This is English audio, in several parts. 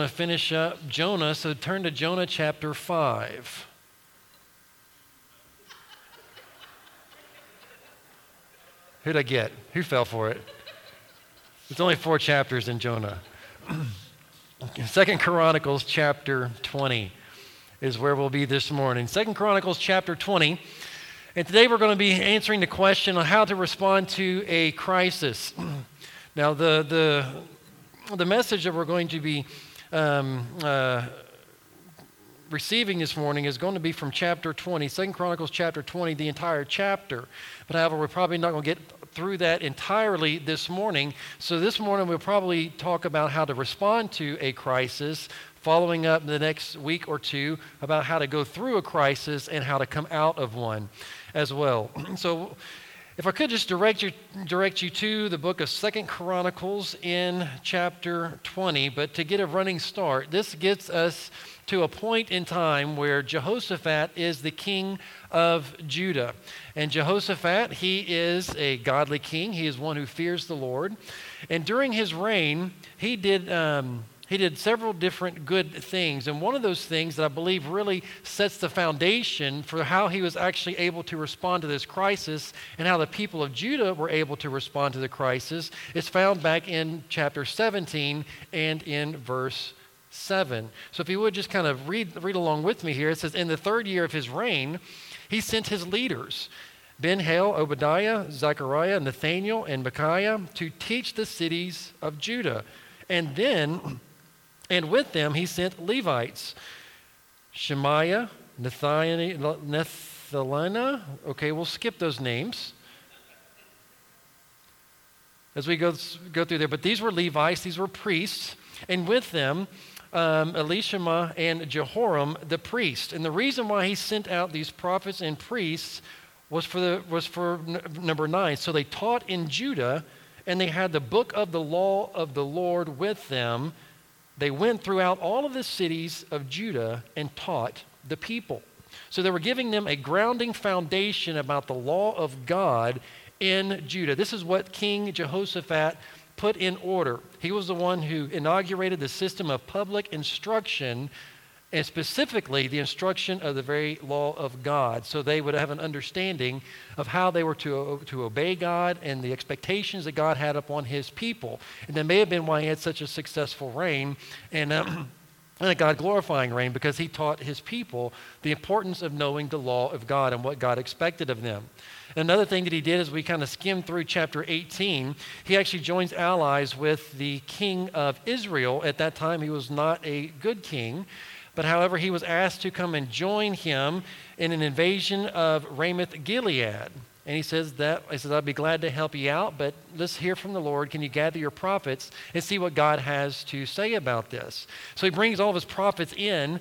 to finish up Jonah, so turn to Jonah chapter 5. Who'd I get? Who fell for it? There's only four chapters in Jonah. Second Chronicles chapter 20 is where we'll be this morning. Second Chronicles chapter 20. And today we're going to be answering the question on how to respond to a crisis. now, the, the, the message that we're going to be um, uh, receiving this morning is going to be from chapter 20, 2 Chronicles chapter 20, the entire chapter. But however, we're probably not going to get through that entirely this morning. So this morning we'll probably talk about how to respond to a crisis, following up the next week or two about how to go through a crisis and how to come out of one as well. So if I could just direct you, direct you to the book of Second Chronicles in chapter 20, but to get a running start, this gets us to a point in time where Jehoshaphat is the king of Judah. And Jehoshaphat, he is a godly king. He is one who fears the Lord. And during his reign, he did. Um, he did several different good things. And one of those things that I believe really sets the foundation for how he was actually able to respond to this crisis and how the people of Judah were able to respond to the crisis is found back in chapter 17 and in verse 7. So if you would just kind of read, read along with me here, it says, In the third year of his reign, he sent his leaders. Ben Hail, Obadiah, Zechariah, Nathaniel, and Micaiah to teach the cities of Judah. And then and with them he sent Levites Shemaiah, Nethalina. Okay, we'll skip those names as we go, go through there. But these were Levites, these were priests, and with them um, Elishama and Jehoram the priest. And the reason why he sent out these prophets and priests was for, the, was for n- number nine. So they taught in Judah, and they had the book of the law of the Lord with them they went throughout all of the cities of Judah and taught the people. So they were giving them a grounding foundation about the law of God in Judah. This is what King Jehoshaphat put in order. He was the one who inaugurated the system of public instruction and specifically the instruction of the very law of God. So they would have an understanding of how they were to, to obey God and the expectations that God had upon his people. And that may have been why he had such a successful reign and, um, and a God glorifying reign because he taught his people the importance of knowing the law of God and what God expected of them. Another thing that he did is we kind of skimmed through chapter 18, he actually joins allies with the king of Israel. At that time, he was not a good king. But however, he was asked to come and join him in an invasion of Ramoth Gilead. And he says that he says, I'd be glad to help you out, but let's hear from the Lord. Can you gather your prophets and see what God has to say about this? So he brings all of his prophets in,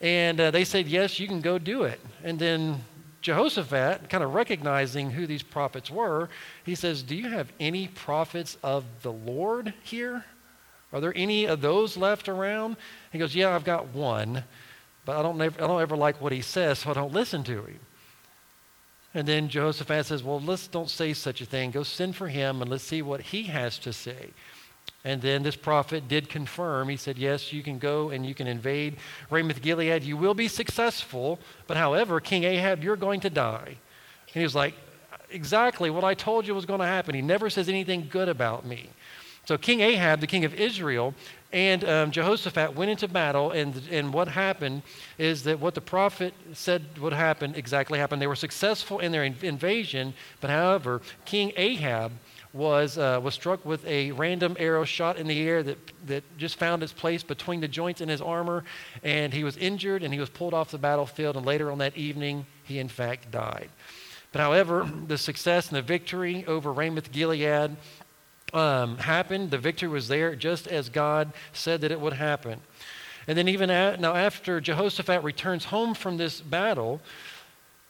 and uh, they said, Yes, you can go do it. And then Jehoshaphat, kind of recognizing who these prophets were, he says, Do you have any prophets of the Lord here? Are there any of those left around? He goes, Yeah, I've got one, but I don't, never, I don't ever like what he says, so I don't listen to him. And then Jehoshaphat says, Well, let's don't say such a thing. Go send for him and let's see what he has to say. And then this prophet did confirm. He said, Yes, you can go and you can invade Ramoth Gilead. You will be successful, but however, King Ahab, you're going to die. And he was like, Exactly what I told you was going to happen. He never says anything good about me. So King Ahab, the king of Israel, and um, Jehoshaphat went into battle, and, and what happened is that what the prophet said would happen exactly happened. They were successful in their invasion, but however, King Ahab was, uh, was struck with a random arrow shot in the air that, that just found its place between the joints in his armor, and he was injured and he was pulled off the battlefield, and later on that evening, he in fact died. But however, the success and the victory over Ramoth Gilead um, happened. The victory was there just as God said that it would happen. And then, even at, now, after Jehoshaphat returns home from this battle,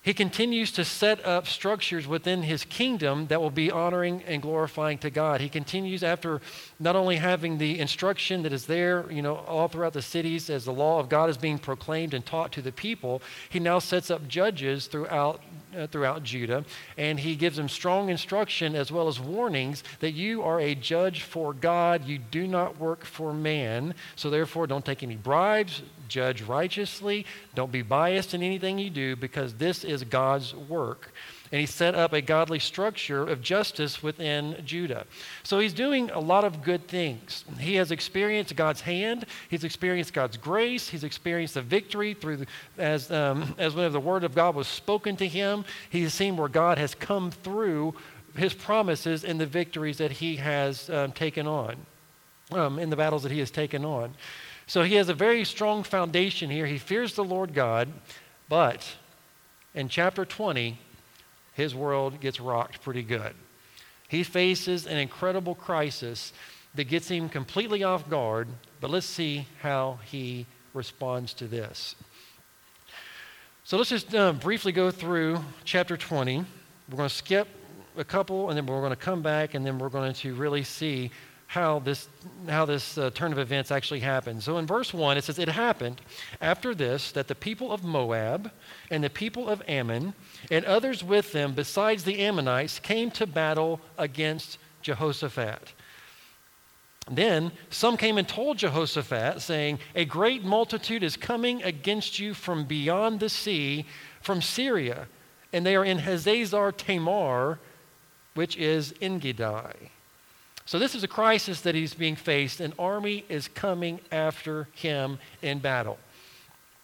he continues to set up structures within his kingdom that will be honoring and glorifying to God. He continues after not only having the instruction that is there, you know, all throughout the cities as the law of God is being proclaimed and taught to the people, he now sets up judges throughout uh, throughout Judah, and he gives them strong instruction as well as warnings that you are a judge for God. You do not work for man. So, therefore, don't take any bribes, judge righteously, don't be biased in anything you do, because this is God's work and he set up a godly structure of justice within Judah. So he's doing a lot of good things. He has experienced God's hand, he's experienced God's grace, he's experienced the victory through as, um, as whenever the word of God was spoken to him, he's seen where God has come through his promises and the victories that he has um, taken on, um, in the battles that he has taken on. So he has a very strong foundation here. He fears the Lord God, but in chapter 20, his world gets rocked pretty good. He faces an incredible crisis that gets him completely off guard, but let's see how he responds to this. So let's just uh, briefly go through chapter 20. We're going to skip a couple, and then we're going to come back, and then we're going to really see how this, how this uh, turn of events actually happened. So in verse 1, it says, It happened after this that the people of Moab and the people of Ammon and others with them, besides the Ammonites, came to battle against Jehoshaphat. Then some came and told Jehoshaphat, saying, A great multitude is coming against you from beyond the sea, from Syria, and they are in Hazazon Tamar, which is Engedi. So, this is a crisis that he's being faced. An army is coming after him in battle.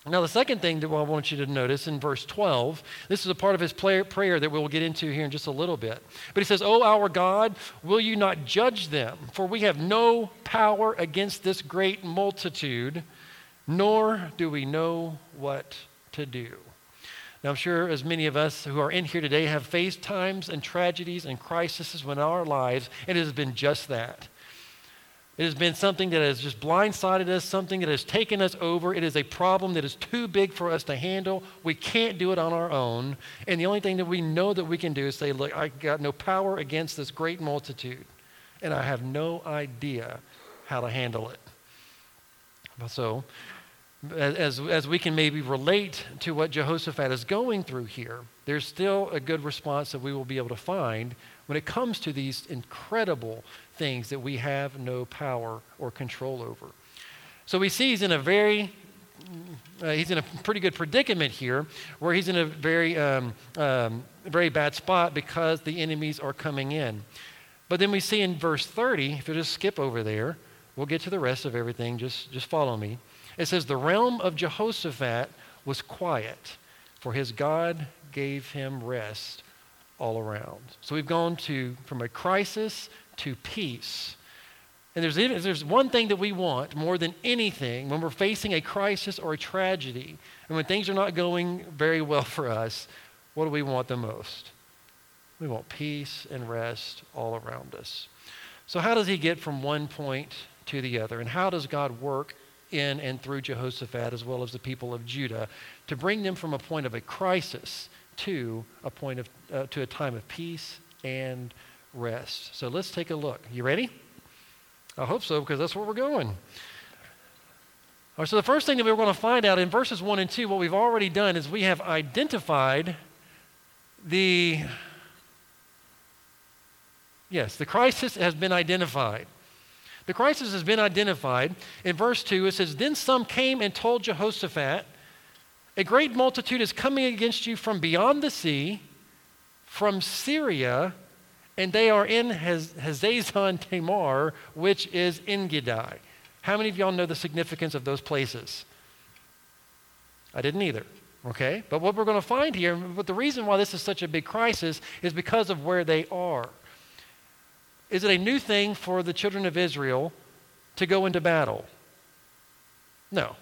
Now, the second thing that I want you to notice in verse 12, this is a part of his prayer that we'll get into here in just a little bit. But he says, O our God, will you not judge them? For we have no power against this great multitude, nor do we know what to do. Now, I'm sure as many of us who are in here today have faced times and tragedies and crises in our lives, and it has been just that. It has been something that has just blindsided us, something that has taken us over. It is a problem that is too big for us to handle. We can't do it on our own. And the only thing that we know that we can do is say, Look, I got no power against this great multitude, and I have no idea how to handle it. So, as, as we can maybe relate to what Jehoshaphat is going through here, there's still a good response that we will be able to find when it comes to these incredible things that we have no power or control over. So we see he's in a very uh, he's in a pretty good predicament here, where he's in a very, um, um, very bad spot because the enemies are coming in. But then we see in verse 30, if you just skip over there, we'll get to the rest of everything. Just, just follow me. It says, The realm of Jehoshaphat was quiet, for his God gave him rest all around. So we've gone to from a crisis to peace. And there's, there's one thing that we want more than anything when we're facing a crisis or a tragedy, and when things are not going very well for us, what do we want the most? We want peace and rest all around us. So, how does he get from one point to the other? And how does God work in and through Jehoshaphat as well as the people of Judah to bring them from a point of a crisis to a point of uh, to a time of peace and rest. So let's take a look. You ready? I hope so because that's where we're going. All right, so the first thing that we're going to find out in verses 1 and 2, what we've already done is we have identified the Yes, the crisis has been identified. The crisis has been identified. In verse 2, it says, Then some came and told Jehoshaphat, A great multitude is coming against you from beyond the sea, from Syria, and they are in Hazazon Tamar, which is Engedi. How many of y'all know the significance of those places? I didn't either. Okay? But what we're going to find here, but the reason why this is such a big crisis is because of where they are. Is it a new thing for the children of Israel to go into battle? No.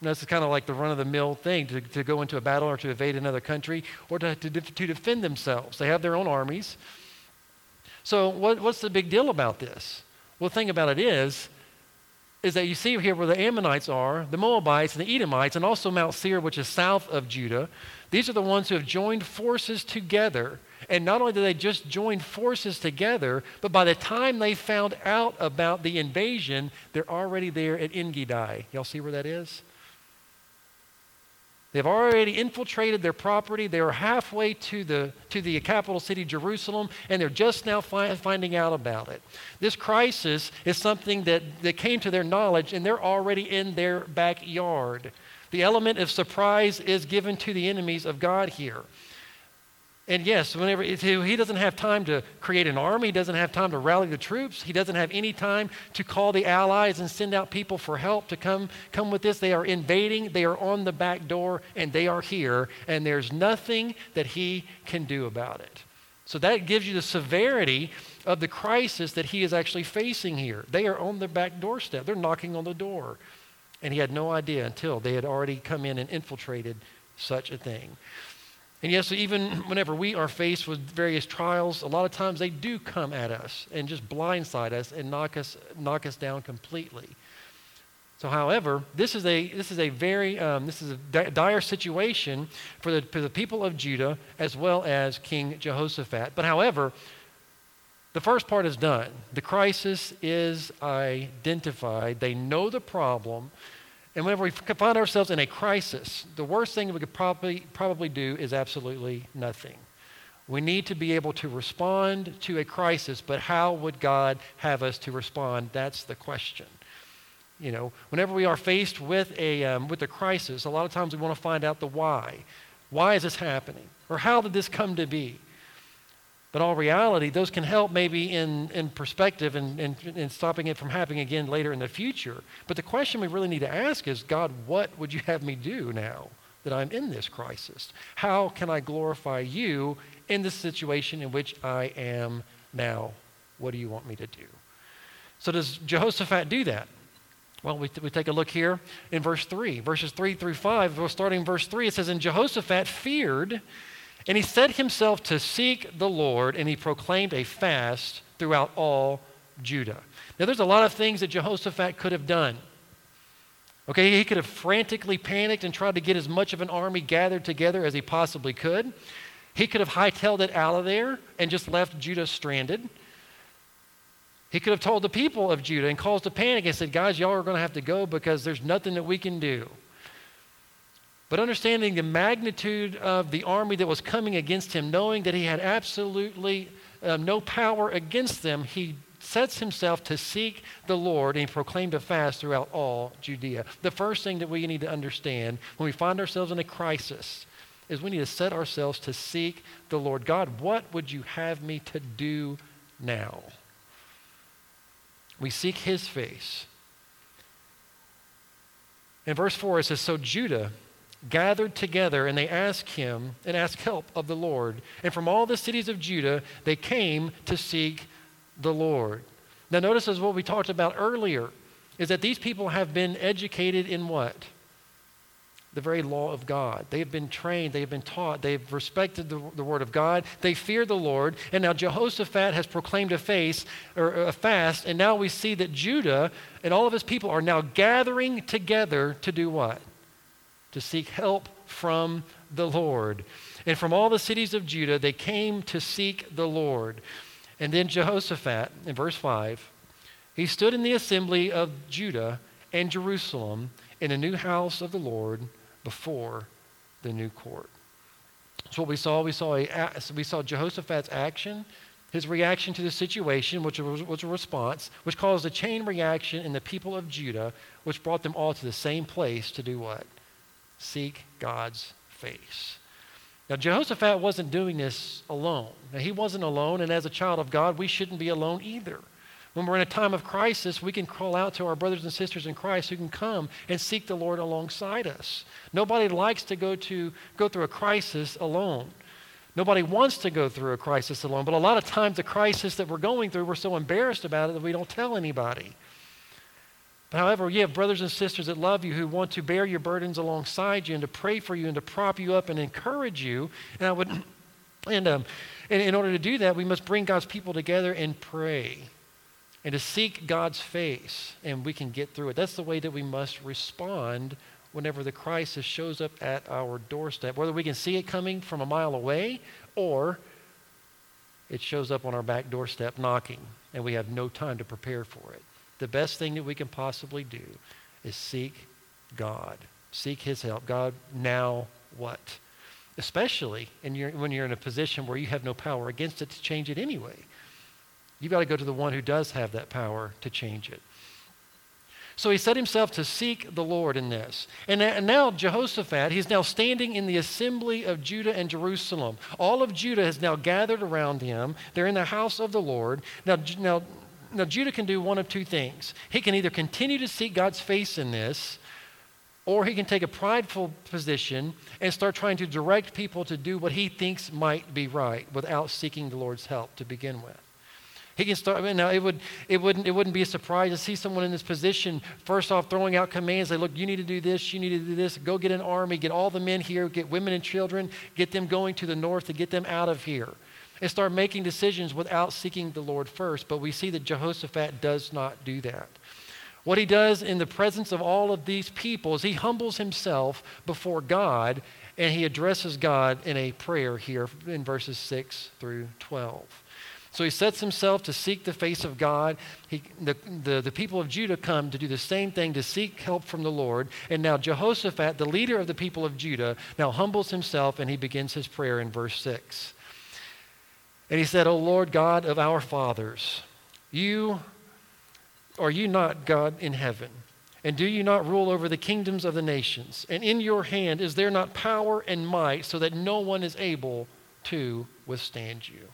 This is kind of like the run of the mill thing to, to go into a battle or to invade another country or to, to, to defend themselves. They have their own armies. So, what, what's the big deal about this? Well, the thing about it is, is that you see here where the Ammonites are, the Moabites and the Edomites, and also Mount Seir, which is south of Judah. These are the ones who have joined forces together and not only did they just join forces together, but by the time they found out about the invasion, they're already there at Engedi. Y'all see where that is? They've already infiltrated their property. They are halfway to the, to the capital city, Jerusalem, and they're just now fi- finding out about it. This crisis is something that, that came to their knowledge, and they're already in their backyard. The element of surprise is given to the enemies of God here. And yes, whenever he doesn't have time to create an army, he doesn't have time to rally the troops, he doesn't have any time to call the allies and send out people for help to come come with this. They are invading, they are on the back door, and they are here, and there's nothing that he can do about it. So that gives you the severity of the crisis that he is actually facing here. They are on the back doorstep. They're knocking on the door. And he had no idea until they had already come in and infiltrated such a thing. And yes, even whenever we are faced with various trials, a lot of times they do come at us and just blindside us and knock us, knock us down completely. So, however, this is a, this is a very um, this is a dire situation for the, for the people of Judah as well as King Jehoshaphat. But, however, the first part is done. The crisis is identified. They know the problem. And whenever we find ourselves in a crisis, the worst thing we could probably, probably do is absolutely nothing. We need to be able to respond to a crisis, but how would God have us to respond? That's the question. You know, whenever we are faced with a, um, with a crisis, a lot of times we want to find out the why. Why is this happening? Or how did this come to be? But all reality, those can help maybe in, in perspective and, and, stopping it from happening again later in the future. But the question we really need to ask is God, what would you have me do now that I'm in this crisis? How can I glorify you in the situation in which I am now? What do you want me to do? So, does Jehoshaphat do that? Well, we, we take a look here in verse 3. Verses 3 through 5, we're starting verse 3. It says, And Jehoshaphat feared and he set himself to seek the Lord, and he proclaimed a fast throughout all Judah. Now, there's a lot of things that Jehoshaphat could have done. Okay, he could have frantically panicked and tried to get as much of an army gathered together as he possibly could. He could have hightailed it out of there and just left Judah stranded. He could have told the people of Judah and caused a panic and said, Guys, y'all are going to have to go because there's nothing that we can do. But understanding the magnitude of the army that was coming against him, knowing that he had absolutely um, no power against them, he sets himself to seek the Lord and proclaimed a fast throughout all Judea. The first thing that we need to understand when we find ourselves in a crisis is we need to set ourselves to seek the Lord. God, what would you have me to do now? We seek his face. In verse 4, it says, So Judah gathered together and they asked him and asked help of the Lord. And from all the cities of Judah, they came to seek the Lord. Now, notice as what we talked about earlier is that these people have been educated in what? The very law of God. They have been trained, they have been taught, they've respected the, the word of God, they fear the Lord. And now Jehoshaphat has proclaimed a, face, or a fast, and now we see that Judah and all of his people are now gathering together to do what? To seek help from the Lord. And from all the cities of Judah, they came to seek the Lord. And then Jehoshaphat, in verse 5, he stood in the assembly of Judah and Jerusalem in a new house of the Lord before the new court. So what we saw, we saw, a, we saw Jehoshaphat's action, his reaction to the situation, which was, was a response, which caused a chain reaction in the people of Judah, which brought them all to the same place to do what? Seek God's face. Now, Jehoshaphat wasn't doing this alone. Now, he wasn't alone, and as a child of God, we shouldn't be alone either. When we're in a time of crisis, we can call out to our brothers and sisters in Christ who can come and seek the Lord alongside us. Nobody likes to go, to, go through a crisis alone. Nobody wants to go through a crisis alone, but a lot of times the crisis that we're going through, we're so embarrassed about it that we don't tell anybody. But however, you have brothers and sisters that love you who want to bear your burdens alongside you and to pray for you and to prop you up and encourage you. And I would, and, um, and in order to do that, we must bring God's people together and pray and to seek God's face, and we can get through it. That's the way that we must respond whenever the crisis shows up at our doorstep, whether we can see it coming from a mile away or it shows up on our back doorstep knocking, and we have no time to prepare for it the best thing that we can possibly do is seek God Seek his help. God, now what? Especially your, when you're in a position where you have no power against it to change it anyway. You've got to go to the one who does have that power to change it. So he set himself to seek the Lord in this. And now Jehoshaphat, he's now standing in the assembly of Judah and Jerusalem. All of Judah has now gathered around him. They're in the house of the Lord. Now, now, now Judah can do one of two things. He can either continue to seek God's face in this, or he can take a prideful position and start trying to direct people to do what he thinks might be right without seeking the Lord's help to begin with. He can start. I mean, now it would it wouldn't it wouldn't be a surprise to see someone in this position first off throwing out commands. They look, you need to do this, you need to do this. Go get an army, get all the men here, get women and children, get them going to the north to get them out of here, and start making decisions without seeking the Lord first. But we see that Jehoshaphat does not do that. What he does in the presence of all of these people is he humbles himself before God and he addresses God in a prayer here in verses 6 through 12. So he sets himself to seek the face of God. He, the, the, the people of Judah come to do the same thing, to seek help from the Lord. And now Jehoshaphat, the leader of the people of Judah, now humbles himself and he begins his prayer in verse 6. And he said, O Lord God of our fathers, you are you not God in heaven? And do you not rule over the kingdoms of the nations? And in your hand is there not power and might so that no one is able to withstand you?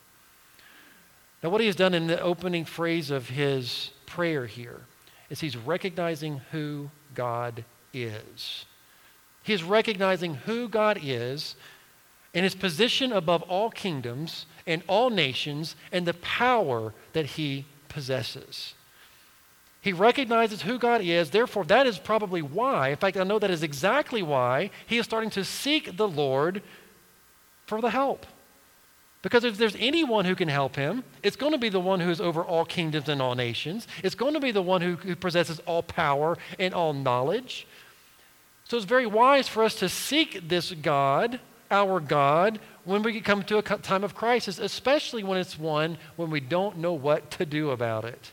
Now, what he has done in the opening phrase of his prayer here is he's recognizing who God is. He's recognizing who God is and his position above all kingdoms and all nations and the power that he possesses. He recognizes who God is, therefore, that is probably why, in fact, I know that is exactly why he is starting to seek the Lord for the help. Because if there's anyone who can help him, it's going to be the one who is over all kingdoms and all nations. It's going to be the one who, who possesses all power and all knowledge. So it's very wise for us to seek this God, our God, when we come to a time of crisis, especially when it's one when we don't know what to do about it.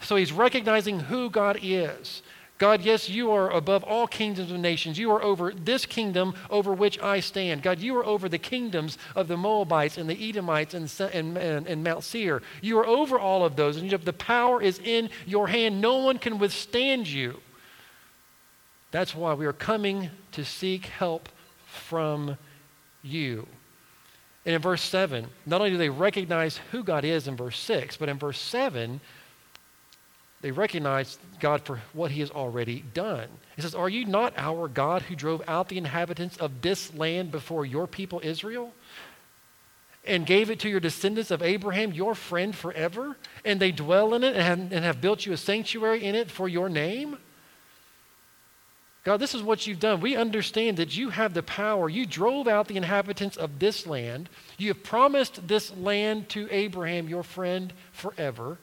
So he's recognizing who God is. God, yes, you are above all kingdoms of nations. You are over this kingdom over which I stand. God, you are over the kingdoms of the Moabites and the Edomites and, and, and, and Mount Seir. You are over all of those, and the power is in your hand. No one can withstand you. That's why we are coming to seek help from you. And in verse 7, not only do they recognize who God is in verse 6, but in verse 7, they recognize God for what he has already done. He says, Are you not our God who drove out the inhabitants of this land before your people Israel? And gave it to your descendants of Abraham, your friend forever? And they dwell in it and have, and have built you a sanctuary in it for your name? God, this is what you've done. We understand that you have the power. You drove out the inhabitants of this land. You have promised this land to Abraham, your friend, forever.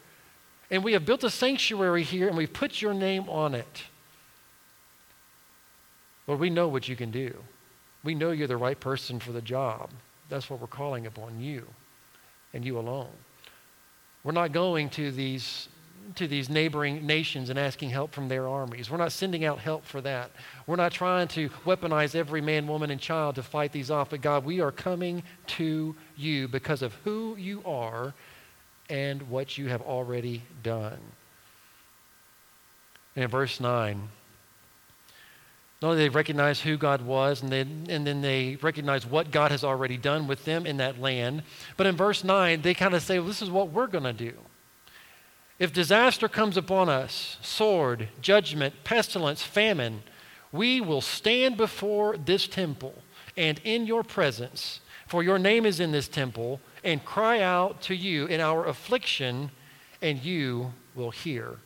And we have built a sanctuary here and we've put your name on it. Lord, we know what you can do. We know you're the right person for the job. That's what we're calling upon you and you alone. We're not going to these, to these neighboring nations and asking help from their armies. We're not sending out help for that. We're not trying to weaponize every man, woman, and child to fight these off. But God, we are coming to you because of who you are and what you have already done. And in verse 9, not only they recognize who God was, and then, and then they recognize what God has already done with them in that land, but in verse 9, they kind of say, well, This is what we're going to do. If disaster comes upon us, sword, judgment, pestilence, famine, we will stand before this temple and in your presence, for your name is in this temple, and cry out to you in our affliction, and you will hear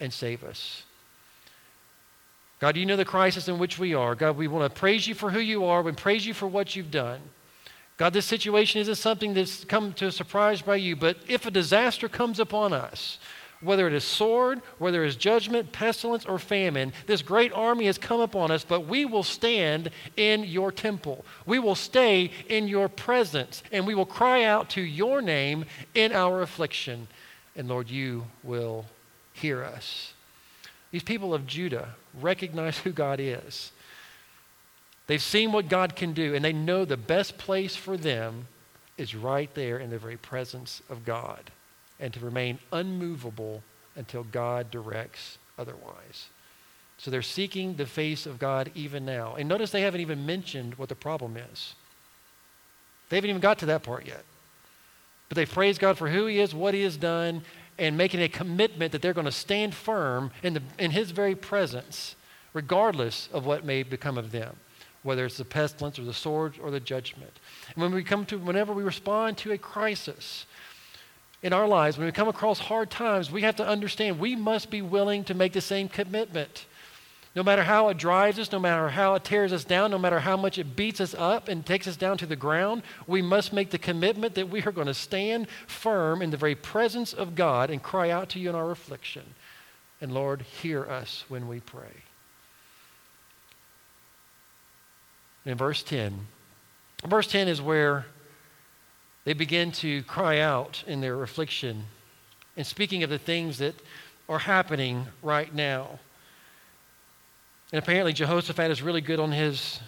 and save us. God, you know the crisis in which we are. God, we want to praise you for who you are. We praise you for what you've done. God, this situation isn't something that's come to a surprise by you, but if a disaster comes upon us, whether it is sword, whether it is judgment, pestilence, or famine, this great army has come upon us, but we will stand in your temple. We will stay in your presence, and we will cry out to your name in our affliction. And Lord, you will hear us. These people of Judah recognize who God is. They've seen what God can do, and they know the best place for them is right there in the very presence of God and to remain unmovable until God directs otherwise. So they're seeking the face of God even now. And notice they haven't even mentioned what the problem is. They haven't even got to that part yet. But they praise God for who He is, what He has done, and making a commitment that they're going to stand firm in, the, in His very presence, regardless of what may become of them, whether it's the pestilence or the sword or the judgment. And when we come to, whenever we respond to a crisis, in our lives, when we come across hard times, we have to understand we must be willing to make the same commitment. No matter how it drives us, no matter how it tears us down, no matter how much it beats us up and takes us down to the ground, we must make the commitment that we are going to stand firm in the very presence of God and cry out to you in our affliction. And Lord, hear us when we pray. In verse 10, verse 10 is where they begin to cry out in their affliction and speaking of the things that are happening right now. And apparently, Jehoshaphat is really good on his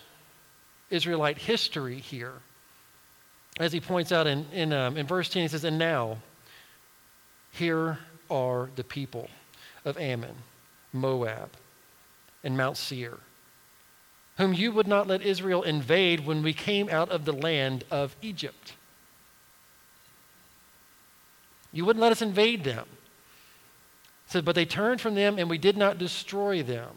Israelite history here. As he points out in, in, um, in verse 10, he says, And now, here are the people of Ammon, Moab, and Mount Seir, whom you would not let Israel invade when we came out of the land of Egypt. You wouldn't let us invade them. It says, But they turned from them, and we did not destroy them.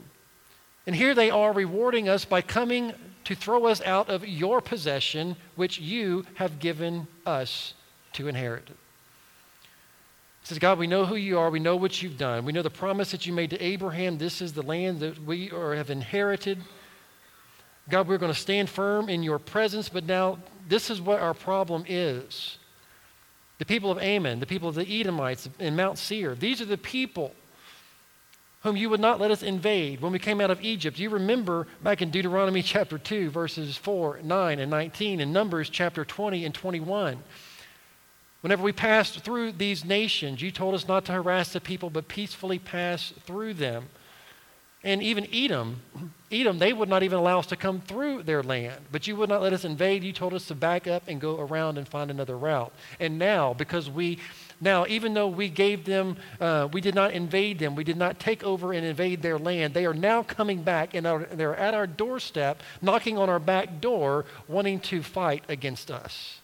And here they are rewarding us by coming to throw us out of your possession, which you have given us to inherit. He says, God, we know who you are. We know what you've done. We know the promise that you made to Abraham. This is the land that we are, have inherited. God, we're going to stand firm in your presence, but now this is what our problem is. The people of Ammon, the people of the Edomites in Mount Seir, these are the people whom you would not let us invade when we came out of Egypt. You remember back in Deuteronomy chapter 2, verses 4, 9, and 19, and Numbers chapter 20 and 21. Whenever we passed through these nations, you told us not to harass the people, but peacefully pass through them. And even Edom, Edom, they would not even allow us to come through their land. But you would not let us invade. You told us to back up and go around and find another route. And now, because we now, even though we gave them, uh, we did not invade them, we did not take over and invade their land, they are now coming back and are, they're at our doorstep, knocking on our back door, wanting to fight against us.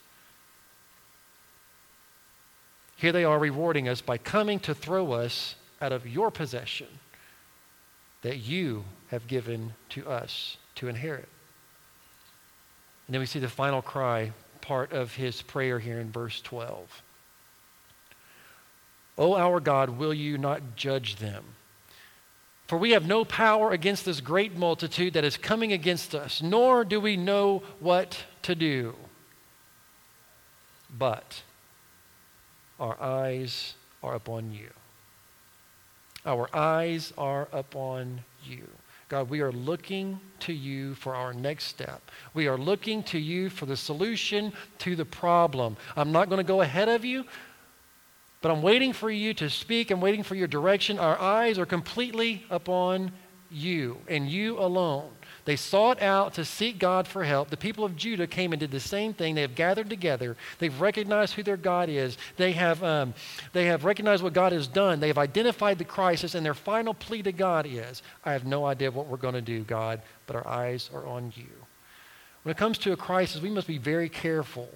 Here they are rewarding us by coming to throw us out of your possession that you have given to us to inherit. And then we see the final cry part of his prayer here in verse 12. O our God, will you not judge them? For we have no power against this great multitude that is coming against us, nor do we know what to do. But our eyes are upon you. Our eyes are upon you. God, we are looking to you for our next step. We are looking to you for the solution to the problem. I'm not going to go ahead of you. But I'm waiting for you to speak. I'm waiting for your direction. Our eyes are completely upon you and you alone. They sought out to seek God for help. The people of Judah came and did the same thing. They have gathered together. They've recognized who their God is. They have, um, they have recognized what God has done. They have identified the crisis, and their final plea to God is I have no idea what we're going to do, God, but our eyes are on you. When it comes to a crisis, we must be very careful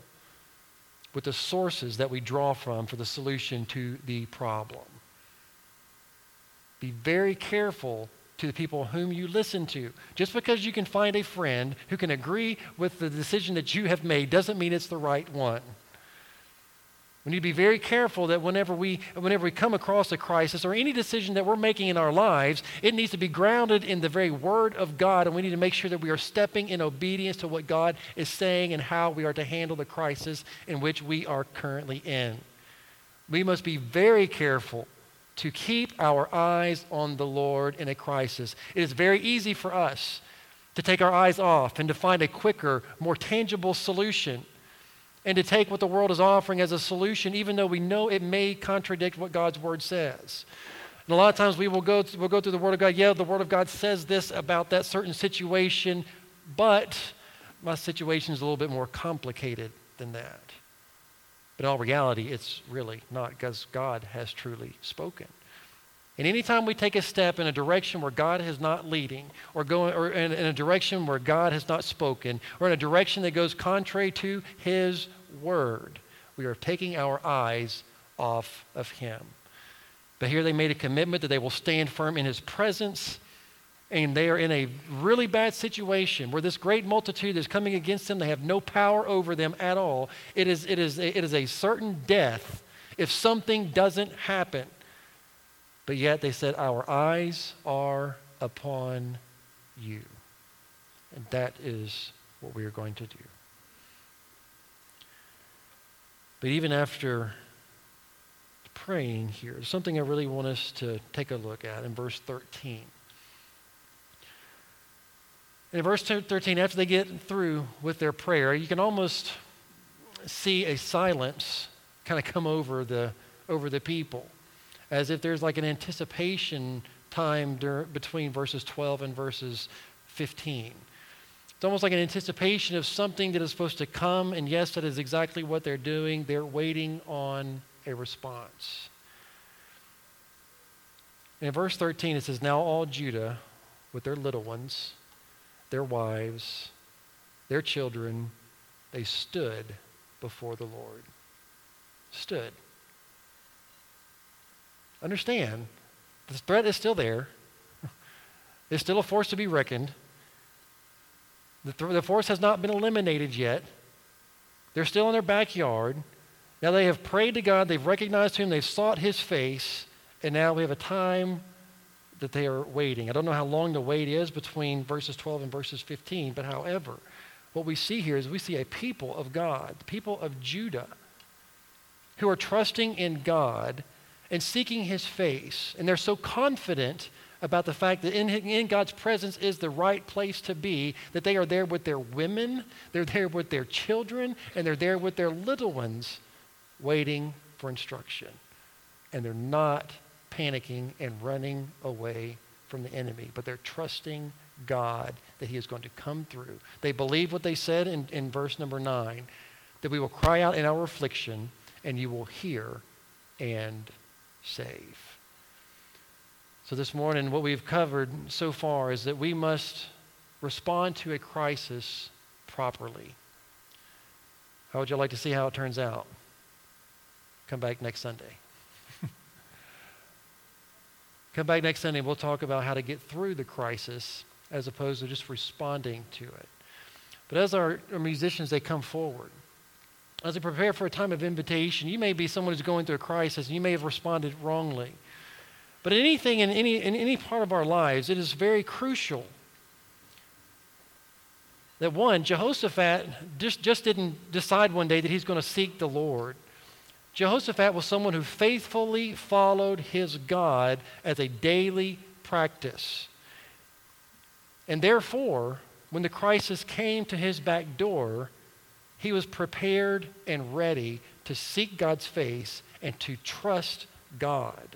with the sources that we draw from for the solution to the problem. Be very careful to the people whom you listen to. Just because you can find a friend who can agree with the decision that you have made doesn't mean it's the right one. We need to be very careful that whenever we, whenever we come across a crisis or any decision that we're making in our lives, it needs to be grounded in the very Word of God, and we need to make sure that we are stepping in obedience to what God is saying and how we are to handle the crisis in which we are currently in. We must be very careful to keep our eyes on the Lord in a crisis. It is very easy for us to take our eyes off and to find a quicker, more tangible solution and to take what the world is offering as a solution, even though we know it may contradict what God's word says. And a lot of times we will go, we'll go through the Word of God. Yeah, the Word of God says this about that certain situation, but my situation is a little bit more complicated than that. But in all reality, it's really not because God has truly spoken. And anytime we take a step in a direction where God is not leading, or going, or in, in, a direction where God has not spoken, or in a direction that goes contrary to His word, we are taking our eyes off of Him. But here they made a commitment that they will stand firm in His presence, and they are in a really bad situation where this great multitude is coming against them. They have no power over them at all. It is, it is, it is a certain death if something doesn't happen. But yet they said, Our eyes are upon you. And that is what we are going to do. But even after praying here, something I really want us to take a look at in verse 13. In verse 13, after they get through with their prayer, you can almost see a silence kind of come over the, over the people as if there's like an anticipation time dur- between verses 12 and verses 15. It's almost like an anticipation of something that is supposed to come, and yes, that is exactly what they're doing. They're waiting on a response. in verse 13, it says, Now all Judah, with their little ones, their wives, their children, they stood before the Lord. Stood. Understand, the threat is still there. There's still a force to be reckoned. The, th- the force has not been eliminated yet. They're still in their backyard. Now they have prayed to God, they've recognized Him, they've sought His face, and now we have a time that they are waiting. I don't know how long the wait is between verses 12 and verses 15, but however, what we see here is we see a people of God, the people of Judah, who are trusting in God and seeking his face. And they're so confident about the fact that in, in God's presence is the right place to be, that they are there with their women, they're there with their children, and they're there with their little ones waiting for instruction. And they're not panicking and running away from the enemy, but they're trusting God that he is going to come through. They believe what they said in, in verse number 9 that we will cry out in our affliction, and you will hear and save. So, this morning, what we've covered so far is that we must respond to a crisis properly. How would you like to see how it turns out? Come back next Sunday. Come back next Sunday and we'll talk about how to get through the crisis as opposed to just responding to it. But as our, our musicians, they come forward, as we prepare for a time of invitation, you may be someone who's going through a crisis and you may have responded wrongly. But in anything in any, in any part of our lives, it is very crucial that one, Jehoshaphat just, just didn't decide one day that he's going to seek the Lord. Jehoshaphat was someone who faithfully followed his God as a daily practice. And therefore, when the crisis came to his back door, he was prepared and ready to seek God's face and to trust God.